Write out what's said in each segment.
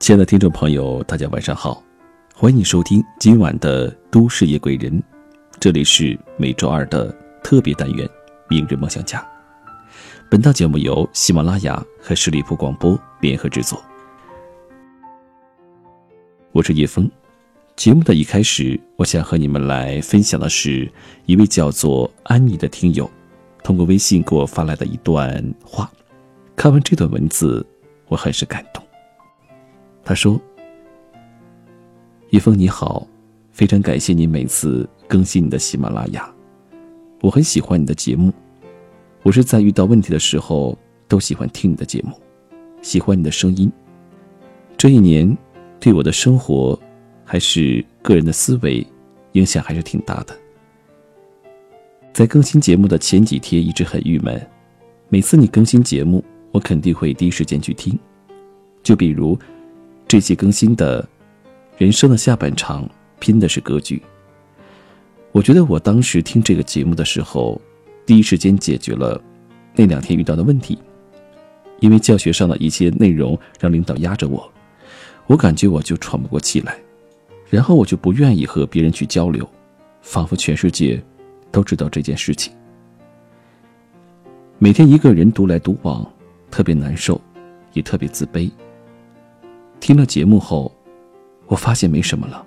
亲爱的听众朋友，大家晚上好，欢迎收听今晚的《都市夜归人》，这里是每周二的特别单元《明日梦想家》。本档节目由喜马拉雅和十里铺广播联合制作。我是叶峰。节目的一开始，我想和你们来分享的是一位叫做安妮的听友通过微信给我发来的一段话。看完这段文字，我很是感动。他说：“叶峰你好，非常感谢你每次更新你的喜马拉雅，我很喜欢你的节目。我是在遇到问题的时候都喜欢听你的节目，喜欢你的声音。这一年对我的生活还是个人的思维影响还是挺大的。在更新节目的前几天一直很郁闷，每次你更新节目。”我肯定会第一时间去听，就比如这期更新的《人生的下半场》，拼的是格局。我觉得我当时听这个节目的时候，第一时间解决了那两天遇到的问题。因为教学上的一些内容让领导压着我，我感觉我就喘不过气来，然后我就不愿意和别人去交流，仿佛全世界都知道这件事情。每天一个人独来独往。特别难受，也特别自卑。听了节目后，我发现没什么了，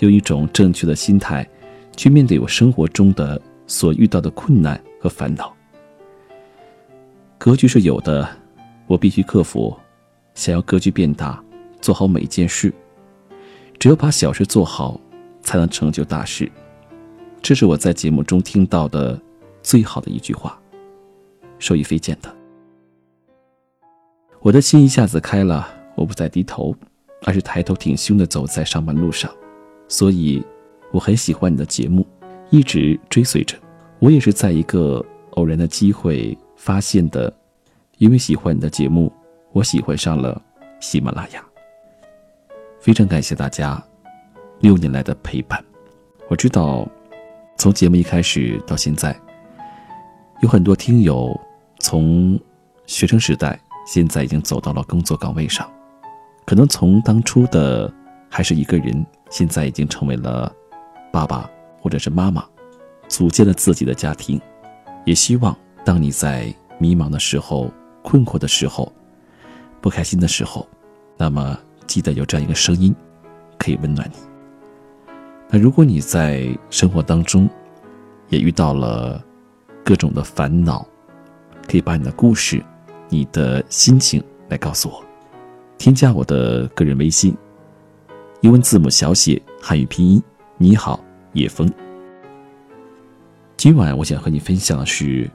用一种正确的心态去面对我生活中的所遇到的困难和烦恼。格局是有的，我必须克服。想要格局变大，做好每件事。只有把小事做好，才能成就大事。这是我在节目中听到的最好的一句话，受益匪浅的。我的心一下子开了，我不再低头，而是抬头挺胸的走在上班路上。所以，我很喜欢你的节目，一直追随着。我也是在一个偶然的机会发现的，因为喜欢你的节目，我喜欢上了喜马拉雅。非常感谢大家六年来的陪伴。我知道，从节目一开始到现在，有很多听友从学生时代。现在已经走到了工作岗位上，可能从当初的还是一个人，现在已经成为了爸爸或者是妈妈，组建了自己的家庭。也希望当你在迷茫的时候、困惑的时候、不开心的时候，那么记得有这样一个声音，可以温暖你。那如果你在生活当中也遇到了各种的烦恼，可以把你的故事。你的心情来告诉我，添加我的个人微信，英文字母小写，汉语拼音，你好，叶枫。今晚我想和你分享的是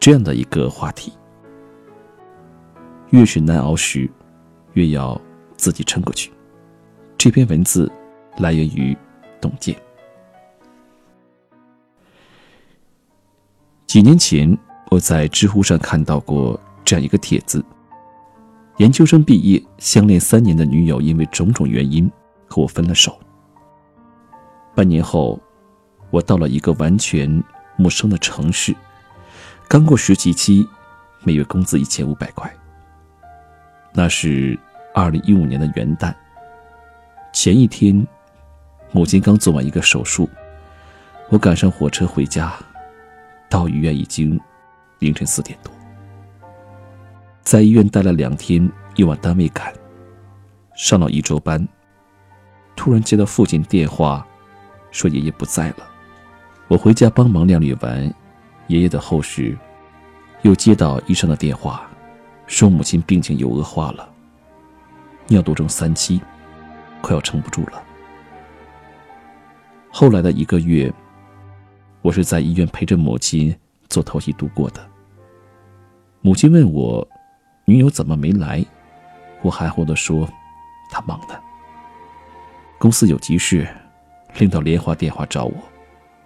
这样的一个话题：越是难熬时，越要自己撑过去。这篇文字来源于董健。几年前，我在知乎上看到过。这样一个帖子：研究生毕业，相恋三年的女友因为种种原因和我分了手。半年后，我到了一个完全陌生的城市，刚过实习期，每月工资一千五百块。那是二零一五年的元旦。前一天，母亲刚做完一个手术，我赶上火车回家，到医院已经凌晨四点多。在医院待了两天，又往单位赶，上了一周班。突然接到父亲电话，说爷爷不在了。我回家帮忙料理完爷爷的后事，又接到医生的电话，说母亲病情又恶化了，尿毒症三期，快要撑不住了。后来的一个月，我是在医院陪着母亲做透析度过的。母亲问我。女友怎么没来？我含糊的说：“她忙呢。公司有急事，领导连话电话找我，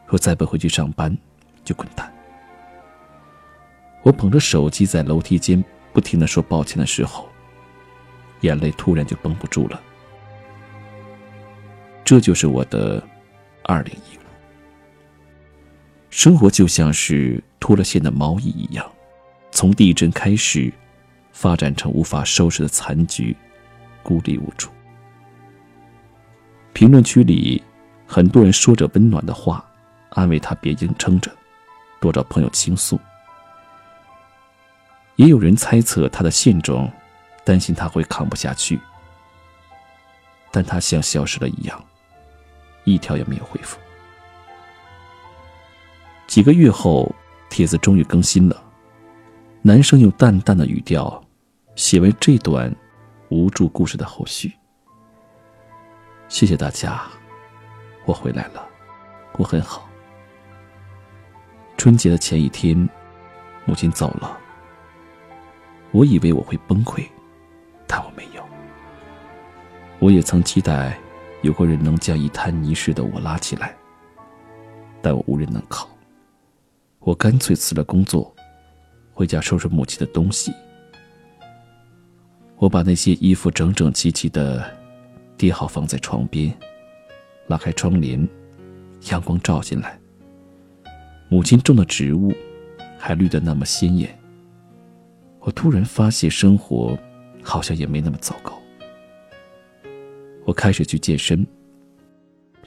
说再不回去上班就滚蛋。”我捧着手机在楼梯间不停的说抱歉的时候，眼泪突然就绷不住了。这就是我的二零一五。生活就像是脱了线的毛衣一样，从地震开始。发展成无法收拾的残局，孤立无助。评论区里，很多人说着温暖的话，安慰他别硬撑着，多找朋友倾诉。也有人猜测他的现状，担心他会扛不下去。但他像消失了一样，一条也没有回复。几个月后，帖子终于更新了。男生用淡淡的语调写完这段无助故事的后续。谢谢大家，我回来了，我很好。春节的前一天，母亲走了。我以为我会崩溃，但我没有。我也曾期待有个人能将一滩泥似的我拉起来，但我无人能靠。我干脆辞了工作，回家收拾母亲的东西。我把那些衣服整整齐齐的叠好放在床边，拉开窗帘，阳光照进来。母亲种的植物还绿得那么鲜艳。我突然发现，生活好像也没那么糟糕。我开始去健身，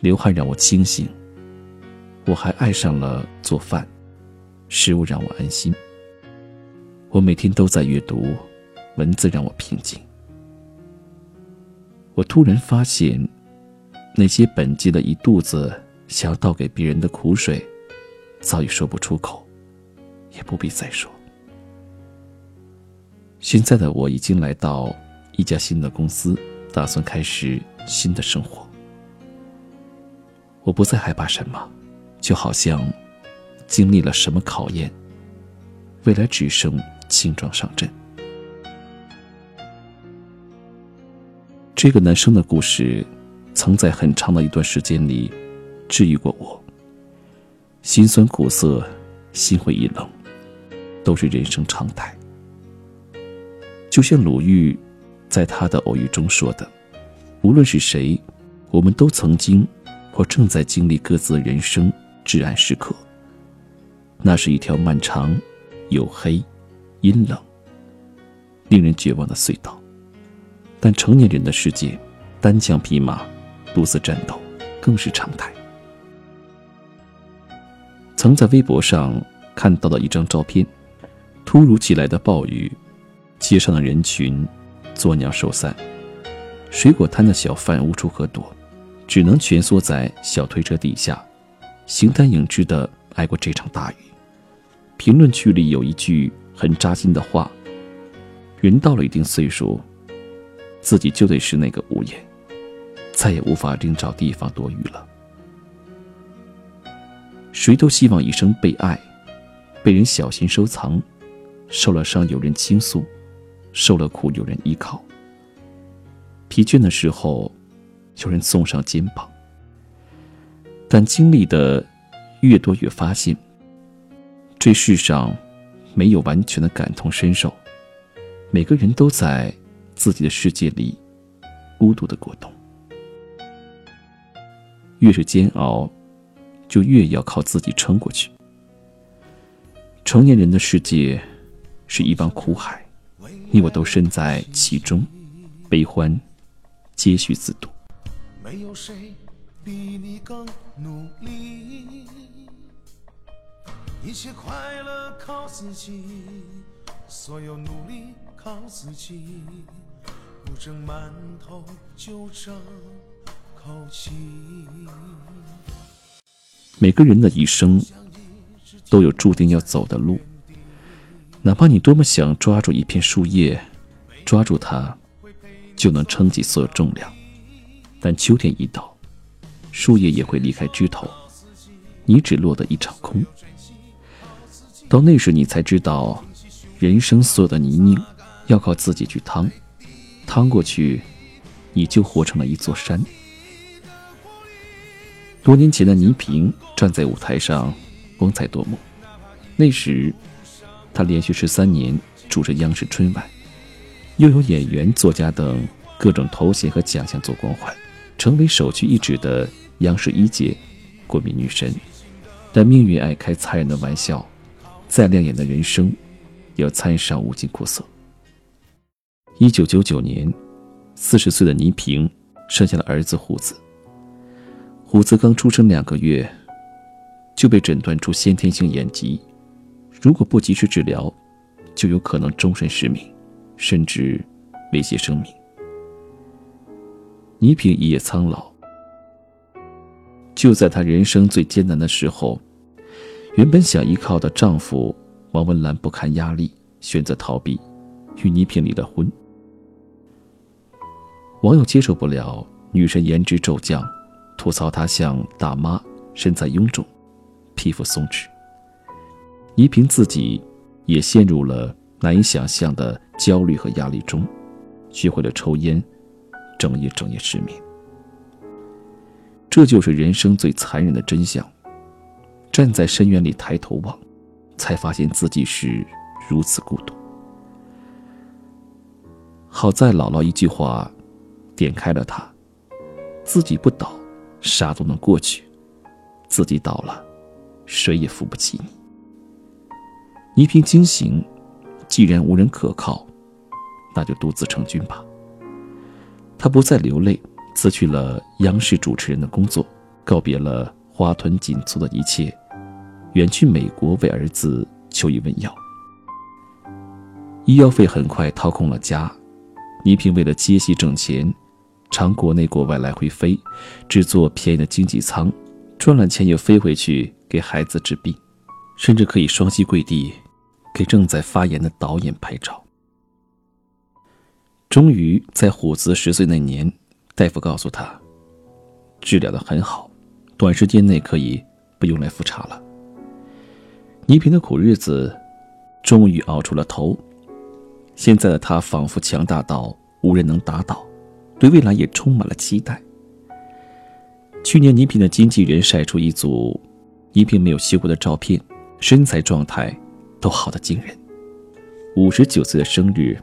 流汗让我清醒。我还爱上了做饭，食物让我安心。我每天都在阅读，文字让我平静。我突然发现，那些本积了一肚子想要倒给别人的苦水，早已说不出口，也不必再说。现在的我已经来到一家新的公司，打算开始新的生活。我不再害怕什么，就好像经历了什么考验，未来只剩轻装上阵。这个男生的故事，曾在很长的一段时间里治愈过我。心酸苦涩，心灰意冷，都是人生常态。就像鲁豫在他的偶遇中说的：“无论是谁，我们都曾经或正在经历各自人生至暗时刻。那是一条漫长、黝黑、阴冷、令人绝望的隧道。但成年人的世界，单枪匹马、独自战斗更是常态。”曾在微博上看到了一张照片，突如其来的暴雨。街上的人群作鸟兽散，水果摊的小贩无处可躲，只能蜷缩在小推车底下，形单影只的挨过这场大雨。评论区里有一句很扎心的话：“人到了一定岁数，自己就得是那个屋檐，再也无法另找地方躲雨了。”谁都希望一生被爱，被人小心收藏，受了伤有人倾诉。受了苦，有人依靠；疲倦的时候，有人送上肩膀。但经历的越多，越发现，这世上没有完全的感同身受。每个人都在自己的世界里孤独的过冬。越是煎熬，就越要靠自己撑过去。成年人的世界是一汪苦海。你我都身在其中，悲欢皆需自度。没有谁比你更努力，一切快乐靠自己，所有努力靠自己，不争馒头就争口气。每个人的一生都有注定要走的路。哪怕你多么想抓住一片树叶，抓住它，就能撑起所有重量，但秋天一到，树叶也会离开枝头，你只落得一场空。到那时，你才知道，人生所有的泥泞，要靠自己去趟，趟过去，你就活成了一座山。多年前的倪萍站在舞台上，光彩夺目，那时。她连续十三年主持央视春晚，又有演员、作家等各种头衔和奖项做光环，成为首屈一指的央视一姐、国民女神。但命运爱开残忍的玩笑，再亮眼的人生，也要掺上无尽苦涩。一九九九年，四十岁的倪萍生下了儿子虎子。虎子刚出生两个月，就被诊断出先天性眼疾，如果不及时治疗，就有可能终身失明，甚至威胁生命。倪萍一夜苍老。就在她人生最艰难的时候，原本想依靠的丈夫王文兰不堪压力，选择逃避，与倪萍离了婚。网友接受不了女神颜值骤降。吐槽她像大妈，身材臃肿，皮肤松弛。倪萍自己也陷入了难以想象的焦虑和压力中，学会了抽烟，整夜整夜失眠。这就是人生最残忍的真相。站在深渊里抬头望，才发现自己是如此孤独。好在姥姥一句话，点开了他，自己不倒。啥都能过去，自己倒了，谁也扶不起你。倪萍惊醒，既然无人可靠，那就独自成军吧。他不再流泪，辞去了央视主持人的工作，告别了花团锦簇的一切，远去美国为儿子求医问药。医药费很快掏空了家，倪萍为了接戏挣钱。常国内国外来回飞，只坐便宜的经济舱，赚了钱又飞回去给孩子治病，甚至可以双膝跪地，给正在发言的导演拍照。终于在虎子十岁那年，大夫告诉他，治疗的很好，短时间内可以不用来复查了。倪萍的苦日子，终于熬出了头，现在的她仿佛强大到无人能打倒。对未来也充满了期待。去年，倪萍的经纪人晒出一组倪萍没有修过的照片，身材状态都好的惊人。五十九岁的生日，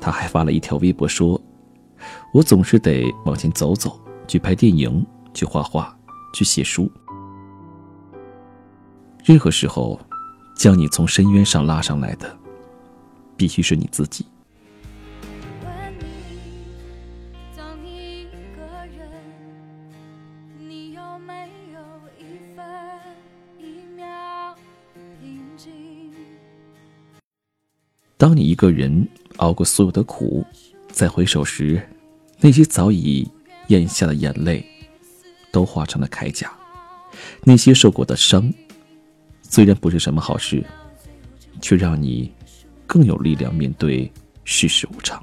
他还发了一条微博说：“我总是得往前走走，去拍电影，去画画，去写书。任何时候，将你从深渊上拉上来的，必须是你自己。”当你一个人熬过所有的苦，再回首时，那些早已咽下的眼泪，都化成了铠甲；那些受过的伤，虽然不是什么好事，却让你更有力量面对世事无常。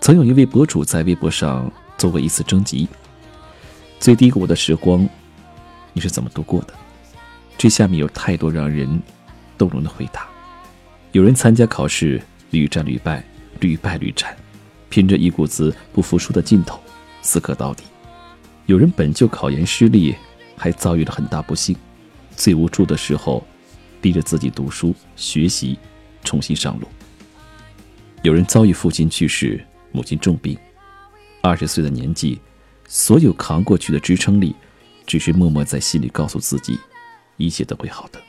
曾有一位博主在微博上做过一次征集：最低谷的时光，你是怎么度过的？这下面有太多让人动容的回答。有人参加考试屡战屡败，屡败屡战，凭着一股子不服输的劲头，死磕到底；有人本就考研失利，还遭遇了很大不幸，最无助的时候，逼着自己读书学习，重新上路；有人遭遇父亲去世，母亲重病，二十岁的年纪，所有扛过去的支撑力，只是默默在心里告诉自己。一切都会好的。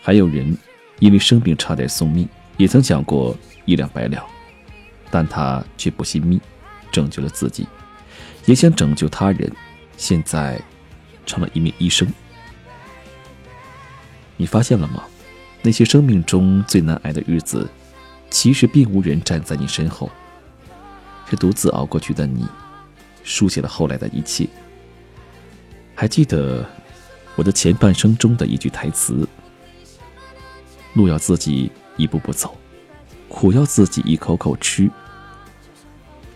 还有人因为生病差点送命，也曾想过一了百了，但他却不惜命，拯救了自己，也想拯救他人，现在成了一名医生。你发现了吗？那些生命中最难挨的日子，其实并无人站在你身后，是独自熬过去的你，书写了后来的一切。还记得？我的前半生中的一句台词：“路要自己一步步走，苦要自己一口口吃，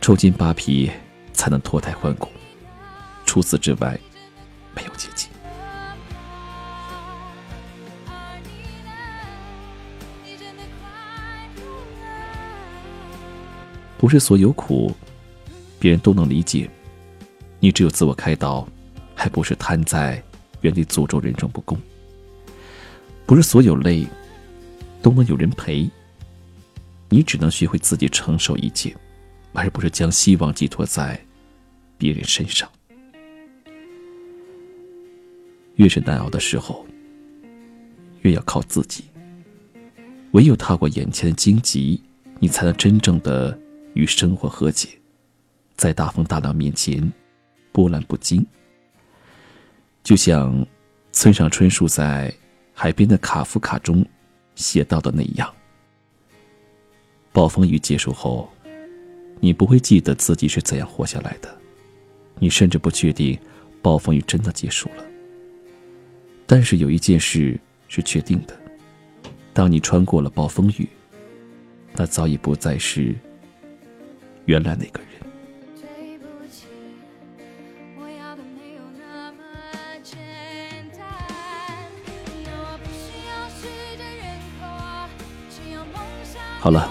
抽筋扒皮才能脱胎换骨。除此之外，没有捷径。不是所有苦，别人都能理解。你只有自我开导，还不是瘫在。”原地诅咒人生不公。不是所有累都能有人陪，你只能学会自己承受一切，而不是将希望寄托在别人身上。越是难熬的时候，越要靠自己。唯有踏过眼前的荆棘，你才能真正的与生活和解，在大风大浪面前波澜不惊。就像村上春树在《海边的卡夫卡》中写到的那样，暴风雨结束后，你不会记得自己是怎样活下来的，你甚至不确定暴风雨真的结束了。但是有一件事是确定的。当你穿过了暴风雨，那早已不再是原来那个人。好了，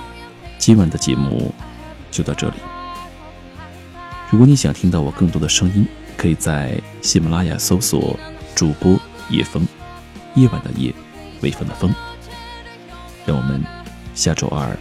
今晚的节目就到这里。如果你想听到我更多的声音，可以在喜马拉雅搜索主播叶枫，夜晚的夜，微风的风。让我们下周二。